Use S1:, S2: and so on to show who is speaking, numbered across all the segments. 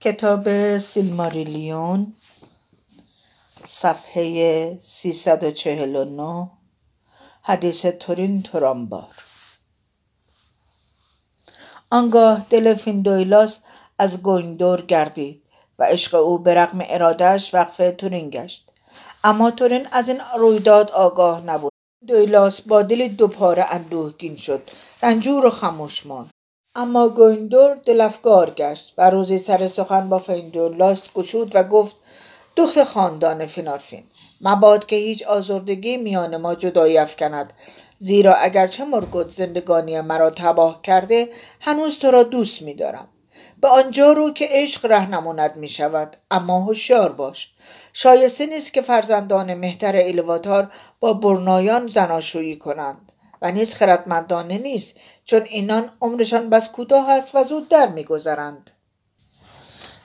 S1: کتاب سیلماریلیون صفحه 349 حدیث تورین تورانبار آنگاه دل فیندویلاس از گویندور گردید و عشق او به رغم ارادهش وقف تورین گشت. اما تورین از این رویداد آگاه نبود. دویلاس با دلی دوپاره اندوهگین شد. رنجور و خموش ماند. اما گویندور دلفگار گشت و روزی سر سخن با فیندولاس گشود و گفت دخت خاندان فینارفین مباد که هیچ آزردگی میان ما جدایی افکند زیرا اگرچه مرگوت زندگانی مرا تباه کرده هنوز تو را دوست میدارم. به آنجا رو که عشق رهنمونت می شود اما هوشیار باش. شایسته نیست که فرزندان مهتر ایلواتار با برنایان زناشویی کنند. و نیز خردمندانه نیست چون اینان عمرشان بس کوتاه است و زود در میگذرند.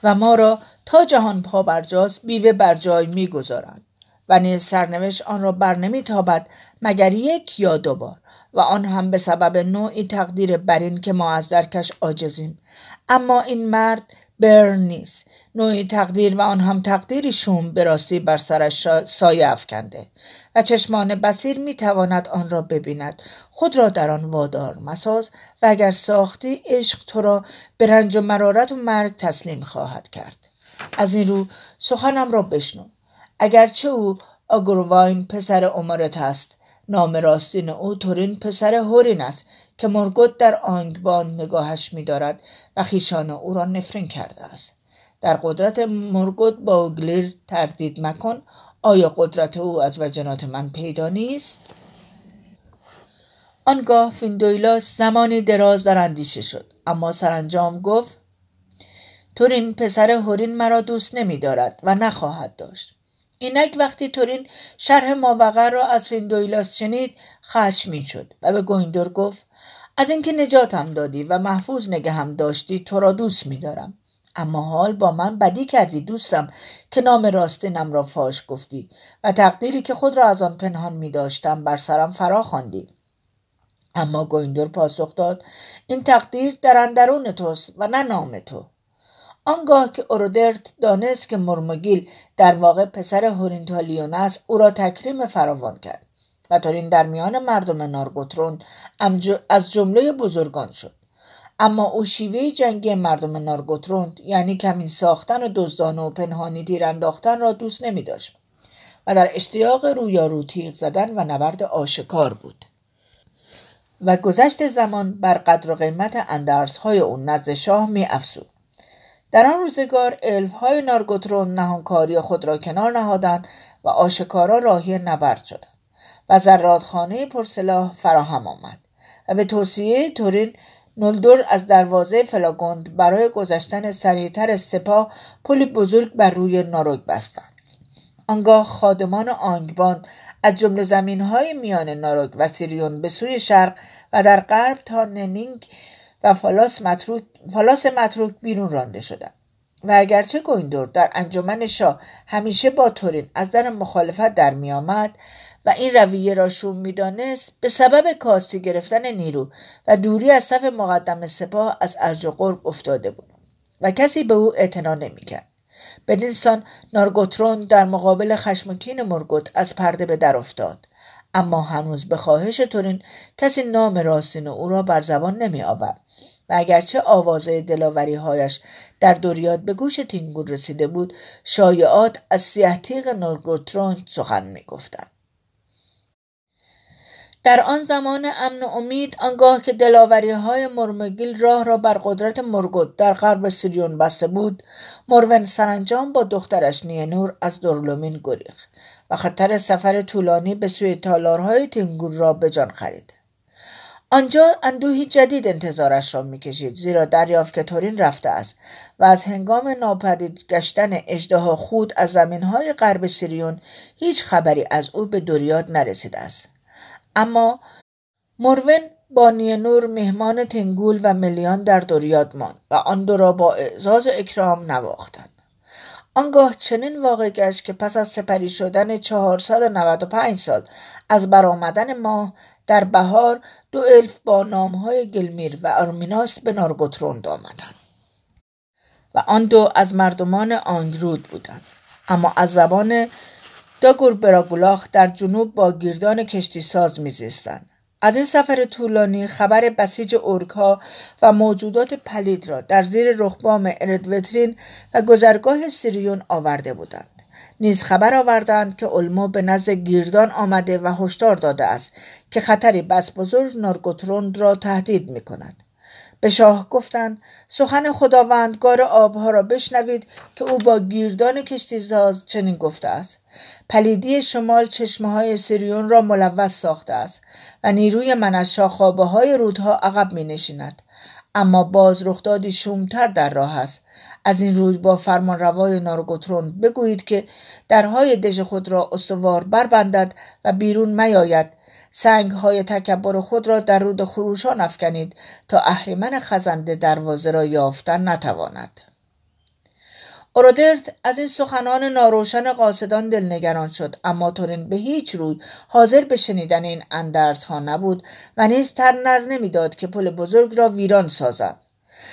S1: و ما را تا جهان پا برجاست بیوه بر جای می‌گذارند و نیز سرنوشت آن را بر نمیتابد مگر یک یا دو بار و آن هم به سبب نوعی تقدیر برین که ما از درکش عاجزیم. اما این مرد برن نیست. نوعی تقدیر و آن هم تقدیری شوم به راستی بر سرش سایه افکنده و چشمان بسیر می تواند آن را ببیند. خود را در آن وادار مساز و اگر ساختی عشق تو را به رنج و مرارت و مرگ تسلیم خواهد کرد. از این رو سخنم را بشنو. اگرچه او آگرواین پسر عمرت است نام راستین او تورین پسر هورین است که مرگوت در آنگبان نگاهش میدارد و خیشان او را نفرین کرده است. در قدرت مرگوت با اوگلیر تردید مکن. آیا قدرت او از وجنات من پیدا نیست؟ آنگاه فیندویلاس زمانی دراز در اندیشه شد. اما سرانجام گفت تورین پسر هورین مرا دوست نمی دارد و نخواهد داشت. اینک وقتی تورین شرح ماوقع را از فیندویلاس شنید خشمین شد و به گویندور گفت از اینکه نجاتم دادی و محفوظ نگهم داشتی تو را دوست میدارم اما حال با من بدی کردی دوستم که نام راستینم را فاش گفتی و تقدیری که خود را از آن پنهان می داشتم بر سرم فرا خواندی. اما گویندور پاسخ داد این تقدیر در اندرون توست و نه نام تو. آنگاه که اورودرت دانست که مرمگیل در واقع پسر هورینتالیون است او را تکریم فراوان کرد و تورین در میان مردم نارگوترون از جمله بزرگان شد. اما او شیوه جنگی مردم نارگوتروند یعنی کمین ساختن و دزدانه و پنهانی تیر انداختن را دوست نمی داشت و در اشتیاق رویارو تیغ زدن و نبرد آشکار بود. و گذشت زمان بر قدر و قیمت اندرسهای او نزد شاه می افسود در آن روزگار الف های نارگوترون نهانکاری خود را کنار نهادند و آشکارا راهی نبرد شدند و زرادخانه پرسلاح فراهم آمد و به توصیه تورین نولدور از دروازه فلاگوند برای گذشتن سریعتر سپاه پلی بزرگ بر روی ناروگ بستند. آنگاه خادمان آنگبان از جمله زمین های میان ناروگ و سیریون به سوی شرق و در غرب تا ننینگ و فالاس متروک, فالاس متروک بیرون رانده شدند. و اگرچه گویندور در انجمن شاه همیشه با تورین از در مخالفت در میآمد و این رویه را شوم می‌دانست به سبب کاستی گرفتن نیرو و دوری از صف مقدم سپاه از ارج و قرب افتاده بود و کسی به او اعتنا نمی‌کرد بدینسان نارگوترون در مقابل خشمکین مرگوت از پرده به در افتاد اما هنوز به خواهش تورین کسی نام راستین او را بر زبان نمی آورد و اگرچه آوازه دلاوری هایش در دوریاد به گوش تینگور رسیده بود شایعات از سیه تیغ نورگوترون سخن می گفتند. در آن زمان امن و امید آنگاه که دلاوری های مرمگیل راه را بر قدرت مرگوت در غرب سیریون بسته بود مرون سرانجام با دخترش نور از درلومین گریخ و خطر سفر طولانی به سوی تالارهای تینگور را به جان خرید. آنجا اندوهی جدید انتظارش را می‌کشید زیرا دریافت که تورین رفته است و از هنگام ناپدید گشتن اجدها خود از زمینهای غرب سیریون هیچ خبری از او به دوریاد نرسیده است. اما مروین با نور مهمان تنگول و ملیان در دوریاد ماند و آن دو را با اعزاز اکرام نواختند. آنگاه چنین واقع گشت که پس از سپری شدن 495 سال از برآمدن ماه در بهار دو الف با نامهای گلمیر و آرمیناس به نارگوتروند آمدند و آن دو از مردمان آنگرود بودند. اما از زبان داگور براگولاخ در جنوب با گیردان کشتی ساز میزیستند از این سفر طولانی خبر بسیج اورکها و موجودات پلید را در زیر رخبام اردوترین و گذرگاه سیریون آورده بودند نیز خبر آوردند که علمو به نزد گیردان آمده و هشدار داده است که خطری بس بزرگ نارگوتروند را تهدید می کند. به شاه گفتند سخن خداوندگار آبها را بشنوید که او با گیردان کشتیساز چنین گفته است پلیدی شمال چشمه های سیریون را ملوث ساخته است و نیروی من از شاخابه های رودها عقب می نشیند. اما باز رخدادی شومتر در راه است از این روی با فرمان روای نارگوترون بگویید که درهای دژ خود را استوار بربندد و بیرون میاید سنگ های تکبر خود را در رود خروشان افکنید تا اهریمن خزنده دروازه را یافتن نتواند. اورودرت از این سخنان ناروشن قاصدان دلنگران شد اما تورین به هیچ روی حاضر به شنیدن این اندرس ها نبود و نیز ترنر نمی‌داد که پل بزرگ را ویران سازد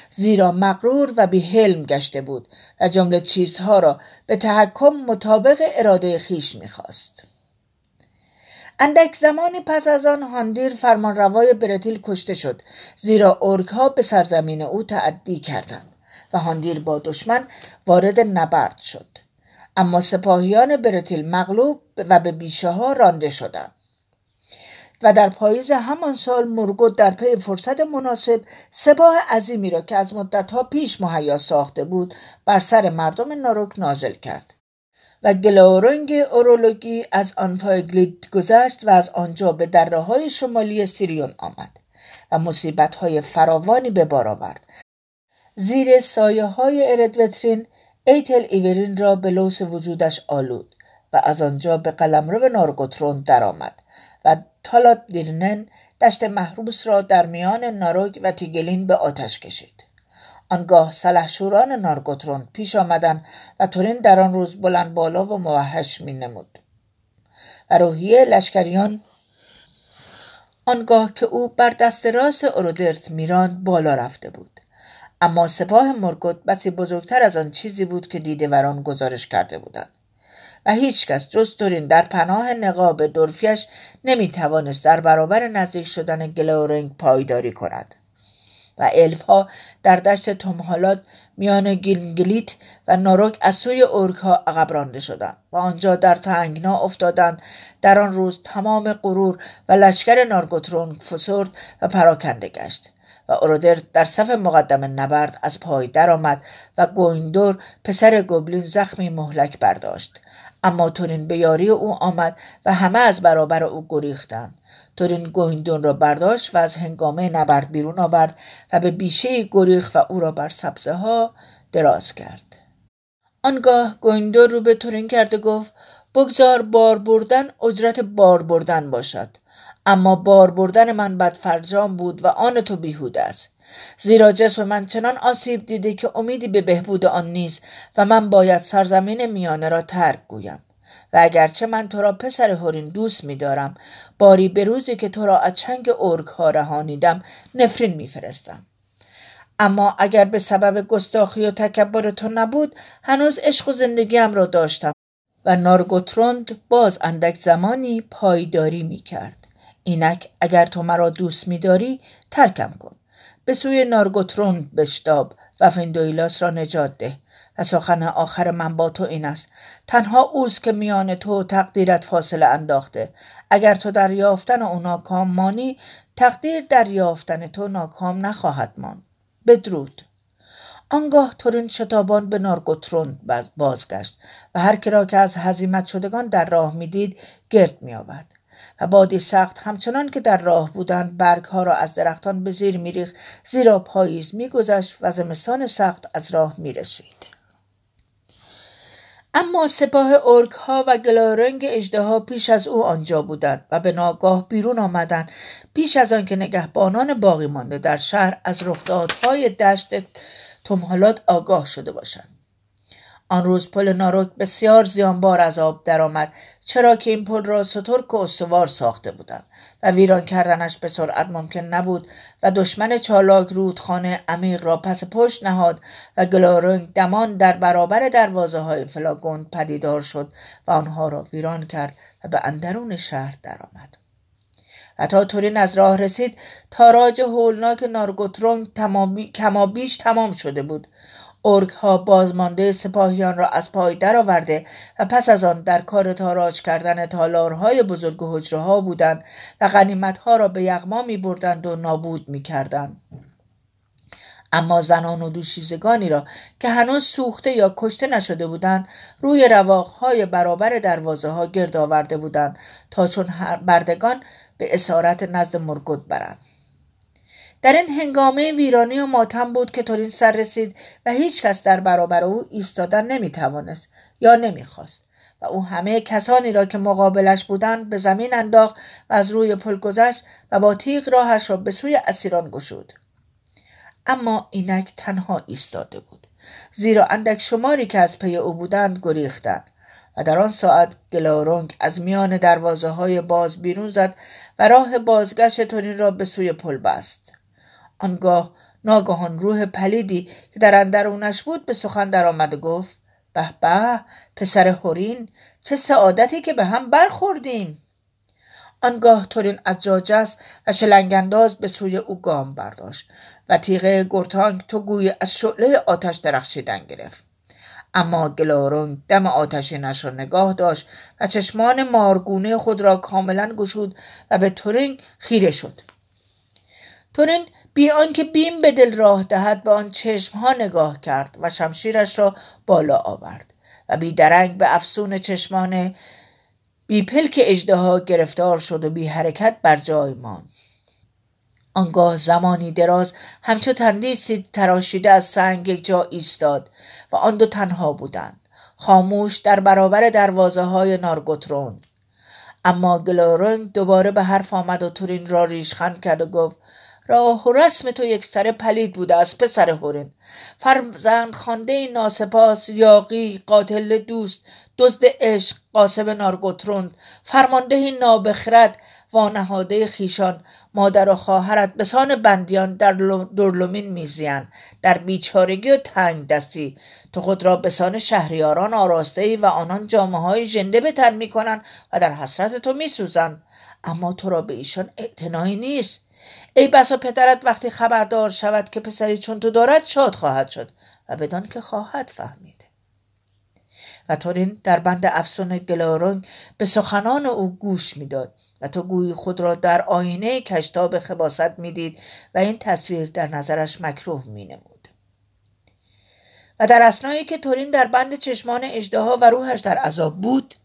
S1: زیرا مغرور و حلم گشته بود و جمله چیزها را به تحکم مطابق اراده خیش می‌خواست. اندک زمانی پس از آن هاندیر فرمانروای برتیل کشته شد زیرا ارگها به سرزمین او تعدی کردند و هاندیر با دشمن وارد نبرد شد. اما سپاهیان برتیل مغلوب و به بیشه ها رانده شدند. و در پاییز همان سال مرگوت در پی فرصت مناسب سپاه عظیمی را که از مدتها پیش مهیا ساخته بود بر سر مردم ناروگ نازل کرد. و گلاورنگ اورولوکی از آنفائوگلیت گذشت و از آنجا به دره های شمالی سیریون آمد و مصیبت های فراوانی به بار آورد. زیر سایه های ارد وترین ایتل ایورین را به لوث وجودش آلود و از آنجا به قلمرو نارگوتروند درآمد و تالات دیرنن دشت محروس را در میان ناروگ و تیگلین به آتش کشید. آنگاه سلحشوران نارگوترون پیش آمدند و تورین در آن روز بلند بالا و موحش می نمود و روحیه لشکریان آنگاه که او بر دست راست اورودرت میراند بالا رفته بود. اما سپاه مرگوت بسی بزرگتر از آن چیزی بود که دیده وران گزارش کرده بودند. و هیچکس جز تورین در پناه نقاب دورفیش نمی‌توانست در برابر نزدیک شدن گلورنگ پایداری کند. و الف ها در دشت تومهالاد میان گینگلیت و ناروگ از سوی اورک ها عقب رانده شدند و آنجا در تنگنا افتادند. در آن روز تمام غرور و لشکر نارگوتروند فسرد و پراکنده گشت و اورودرت در صف مقدم نبرد از پای درآمد و گویندور پسر گوبلین زخمی مهلک برداشت. اما تورین به یاری او آمد و همه از برابر او گریختند. تورین گویندون را برداشت و از هنگامه نبرد بیرون آورد و به بیشه گریخ و او را بر سبزه ها دراز کرد. آنگاه گویندور رو به تورین کرده گفت بگذار بار بردن اجرت بار بردن باشد. اما بار بردن من بد فرجام بود و آن تو بیهوده است. زیرا جسم من چنان آسیب دیده که امیدی به بهبود آن نیست و من باید سرزمین میانه را ترک گویم. و اگرچه من تو را پسر هورین دوست میدارم باری به روزی که تو را از چنگ ارگ ها رهانیدم نفرین میفرستم اما اگر به سبب گستاخی و تکبر تو نبود هنوز عشق و زندگیم را داشتم و نارگوتروند باز اندک زمانی پایداری می کرد. اینک اگر تو مرا دوست میداری ترکم کن. به سوی نارگوتروند بشتاب و فندویلاس را نجات ده. و سخن آخر من با تو این است. تنها اوست که میان تو و تقدیرت فاصله انداخته. اگر تو در یافتن او ناکام مانی تقدیر در یافتن تو ناکام نخواهد ماند. بدرود. آنگاه تورین شتابان به نارگوتروند بازگشت و هر که را که از هزیمت شدگان در راه می‌دید گرد میآورد. و بادی سخت همچنان که در راه بودند برگ ها را از درختان به زیر میریخت زیرا پاییز میگذشت و زمستان سخت از راه می‌رسید. اما سپاه ارک ها و گلارنگ اجده پیش از او آنجا بودند و به ناگاه بیرون آمدند پیش از آنکه نگهبانان باقی مانده در شهر از رخدادهای دشت تمهالات آگاه شده باشند. آن روز پل ناروگ بسیار زیانبار از آب درآمد چرا که این پل را سترک و استوار ساخته بودند. و ویران کردنش به سرعت ممکن نبود و دشمن چالاک رودخانه عمیق را پس پشت نهاد و گلارنگ دمان در برابر دروازه های فلاگوند پدیدار شد و آنها را ویران کرد و به اندرون شهر درآمد. و تا تورین از راه رسید تاراج هولناک نارگوتروند کمابیش تمام شده بود. ارگ ها بازمانده سپاهیان را از پای درآورده و پس از آن در کار تاراج کردن تالارهای بزرگ حجره ها بودند و غنیمت ها را به یغما می بردند و نابود می کردند. اما زنان و دوشیزگانی را که هنوز سوخته یا کشته نشده بودند روی رواقهای برابر دروازه ها گرد آورده بودند تا چون بردگان به اسارت نزد مرگود برند در این هنگامه ویرانی و ماتم بود که تورین سر رسید و هیچ کس در برابر او ایستادن نمی‌توانست یا نمی‌خواست و او همه کسانی را که مقابلش بودند به زمین انداخت و از روی پل گذشت و با تیغ راهش را به سوی اسیران گشود. اما اینک تنها ایستاده بود. زیرا اندک شماری که از پی او بودند گریختند و در آن ساعت گلارونگ از میان دروازه های باز بیرون زد و راه بازگشت تورین را به سوی پل بست. آنگاه ناگهان روح پلیدی که در اندرونش بود به سخن درآمد و گفت به به پسر هورین چه سعادتی که به هم برخوردیم. آنگاه تورین از جا جست و شلنگانداز به سوی او گام برداشت و تیغه گرتانگ تو گوی از شعله آتش درخشیدن گرفت. اما گلارونگ دم آتشینش را نگاه داشت و چشمان مارگونه خود را کاملا گشود و به تورین خیره شد. تورین بی آنکه بیم به دل راه دهد به آن چشمها نگاه کرد و شمشیرش را بالا آورد و بیدرنگ به افسون چشمان بی پلک اجدها گرفتار شد و بی حرکت بر جای ماند. آنگاه زمانی دراز همچو تندیسی تراشیده از سنگ یک جا ایستاد و آن دو تنها بودند. خاموش در برابر دروازه های نارگوترون. اما گلورنگ دوباره به حرف آمد و تورین را ریشخند کرد و گفت راه و رسم تو یک سر پلید بوده از پسر هورین فرزند خانده ناسپاس یاقی قاتل دوست دزد عشق قاسب نارگوتروند فرمانده نابخرد وانهاده خیشان مادر و خواهرت به سان بندیان در درلومین میزیان. در بیچارگی و تنگ دستی. تو خود را به سان شهریاران آراسته ای و آنان جامعه های ژنده به تن می‌کنند و در حسرت تو میسوزند اما تو را به ایشان اعتنایی نیست. ای بسا پدرت وقتی خبردار شود که پسری چون تو دارد شاد خواهد شد و بدان که خواهد فهمید. و تورین در بند افسون گلارونگ به سخنان او گوش می‌داد و تو گویی خود را در آینه کشتاب خباست می‌دید و این تصویر در نظرش مکروه مینمود. و در اسنایی که تورین در بند چشمان اجدها و روحش در عذاب بود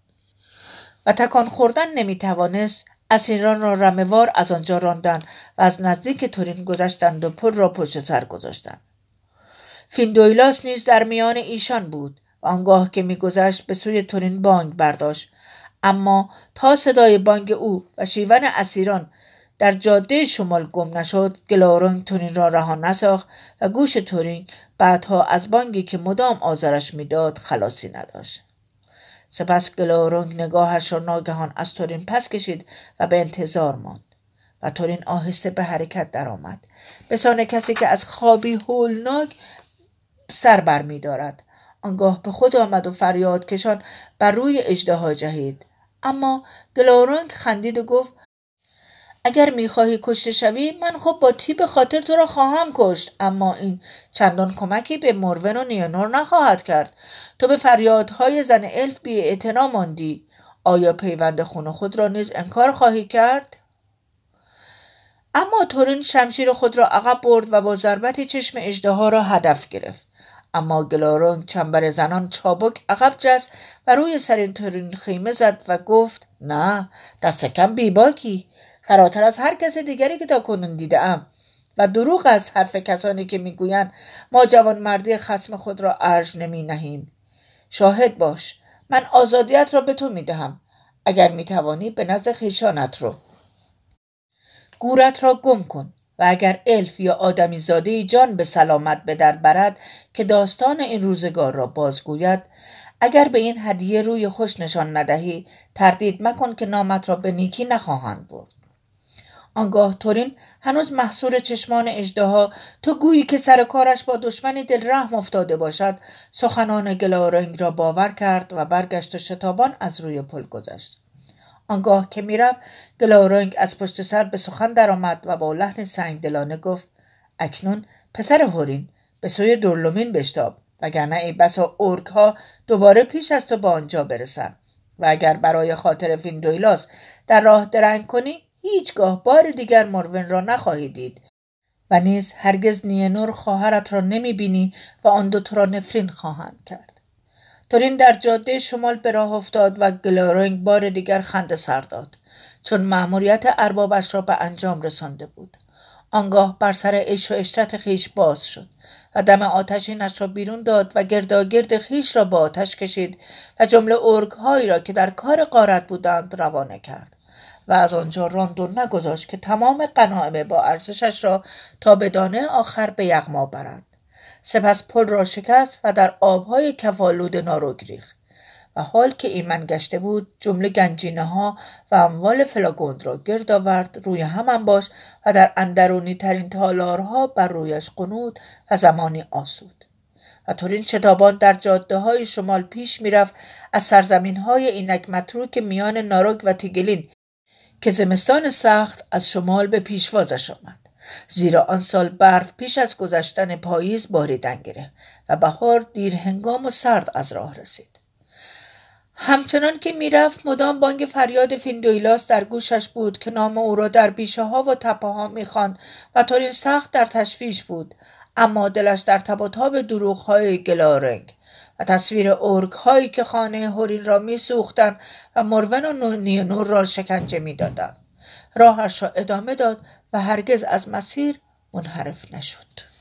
S1: و تکان خوردن نمی‌توانست اسیران را رموار از آنجا راندند و از نزدیک تورین گذشتند و پل را پشت سر گذاشتند. فیندویلاس نیز در میان ایشان بود و آنگاه که میگذشت به سوی تورین بانگ برداشت. اما تا صدای بانگ او و شیون اسیران در جاده شمال گم نشد گلارنگ تورین را رها نساخت و گوش تورین بعدها از بانگی که مدام آزارش می‌داد خلاصی نداشت. سپس گلارنگ نگاهش را ناگهان از تورین پس کشید و به انتظار ماند و تورین آهسته به حرکت درآمد بسان کسی که از خوابی هولناک سر بر می دارد. آنگاه به خود آمد و فریاد کشان بر روی اجدها جهید اما گلارنگ خندید و گفت اگر می‌خواهی کشته شوی من خب با تیب خاطر تو را خواهم کشت. اما این چندان کمکی به مورون و نیانور نخواهد کرد. تو به فریادهای زن الف بی ماندی. آیا پیوند خون خود را نیز انکار خواهی کرد؟ اما تورین شمشیر خود را عقب برد و با ضربت چشم اجدها را هدف گرفت. اما گلارونگ چنبر زنان چابک عقب جست و روی سرین تورین خیمه زد و گفت نه دست کم بیباکی. فراتر از هر کس دیگری که تا کنون و دروغ از حرف کسانی که می‌گویند ما جوان مردی خسم خود را ارج نمی نهیم شاهد باش من آزادیت را به تو می دهم اگر می توانی به نزد خیشانت رو. گورت را گم کن و اگر الف یا آدمی زاده جان به سلامت به در برد که داستان این روزگار را بازگوید اگر به این هدیه روی خوش نشان ندهی تردید مکن که نامت را به نیکی نخواهند برد. آنگاه تورین هنوز محصور چشمان اجدها تو گویی که سر کارش با دشمنی دل رحم افتاده باشد سخنان گلارنگ را باور کرد و برگشت و شتابان از روی پل گذشت. آنگاه که می‌رفت گلارنگ از پشت سر به سخن درآمد و با لحن سنگ دلانه گفت اکنون پسر هورین به سوی دورلومین بشتاب وگرنه ای بسا اورک ها دوباره پیش از تو به آنجا برسند. و اگر برای خاطر فیندویلاس در راه درنگ کنی هیچگاه بار دیگر مروین را نخواهی دید. و نیز هرگز نینور خواهرت را نمی بینی و آن دو را نفرین خواهند کرد. تورین در جاده شمال به راه افتاد و گلورنگ بار دیگر خنده سر داد چون مأموریت اربابش را به انجام رسانده بود. آنگاه بر سر عیش و اشرت خیش باز شد و دم آتشینش را بیرون داد و گرداگرد خیش را با آتش کشید و جمله ارگ هایی را که در کار قارت بودند روانه کرد. و از آنجا راند و نگذاشت که تمام قناعمه با ارزشش را تا به دانه آخر به یغما برند. سپس پل را شکست و در آبهای کفالود ناروگ ریخت و حال که ایمن گشته بود جمله گنجینه ها و اموال فلاگوند را گرد آورد روی هم باش و در اندرونی ترین تالارها بر رویش قنود و زمانی آسود. و تورین شتابان در جاده های شمال پیش می‌رفت از سرزمین های اینک متروک میان ناروگ و تیگلین که زمستان سخت از شمال به پیشوازش آمد. زیرا آن سال برف پیش از گذشتن پاییز باریدن گرفت و بهار دیر هنگام و سرد از راه رسید. همچنان که می‌رفت مدام بانگ فریاد فیندویلاس در گوشش بود که نام او را در بیشه ها و تپه ها می‌خواند و طوری سخت در تشویش بود اما دلش در تب و دروغ های گلارنگ تصویر ارگ هایی که خانه هورین را میسوختند و مرون و نور را شکنجه می‌دادند. راهش را ادامه داد و هرگز از مسیر منحرف نشد.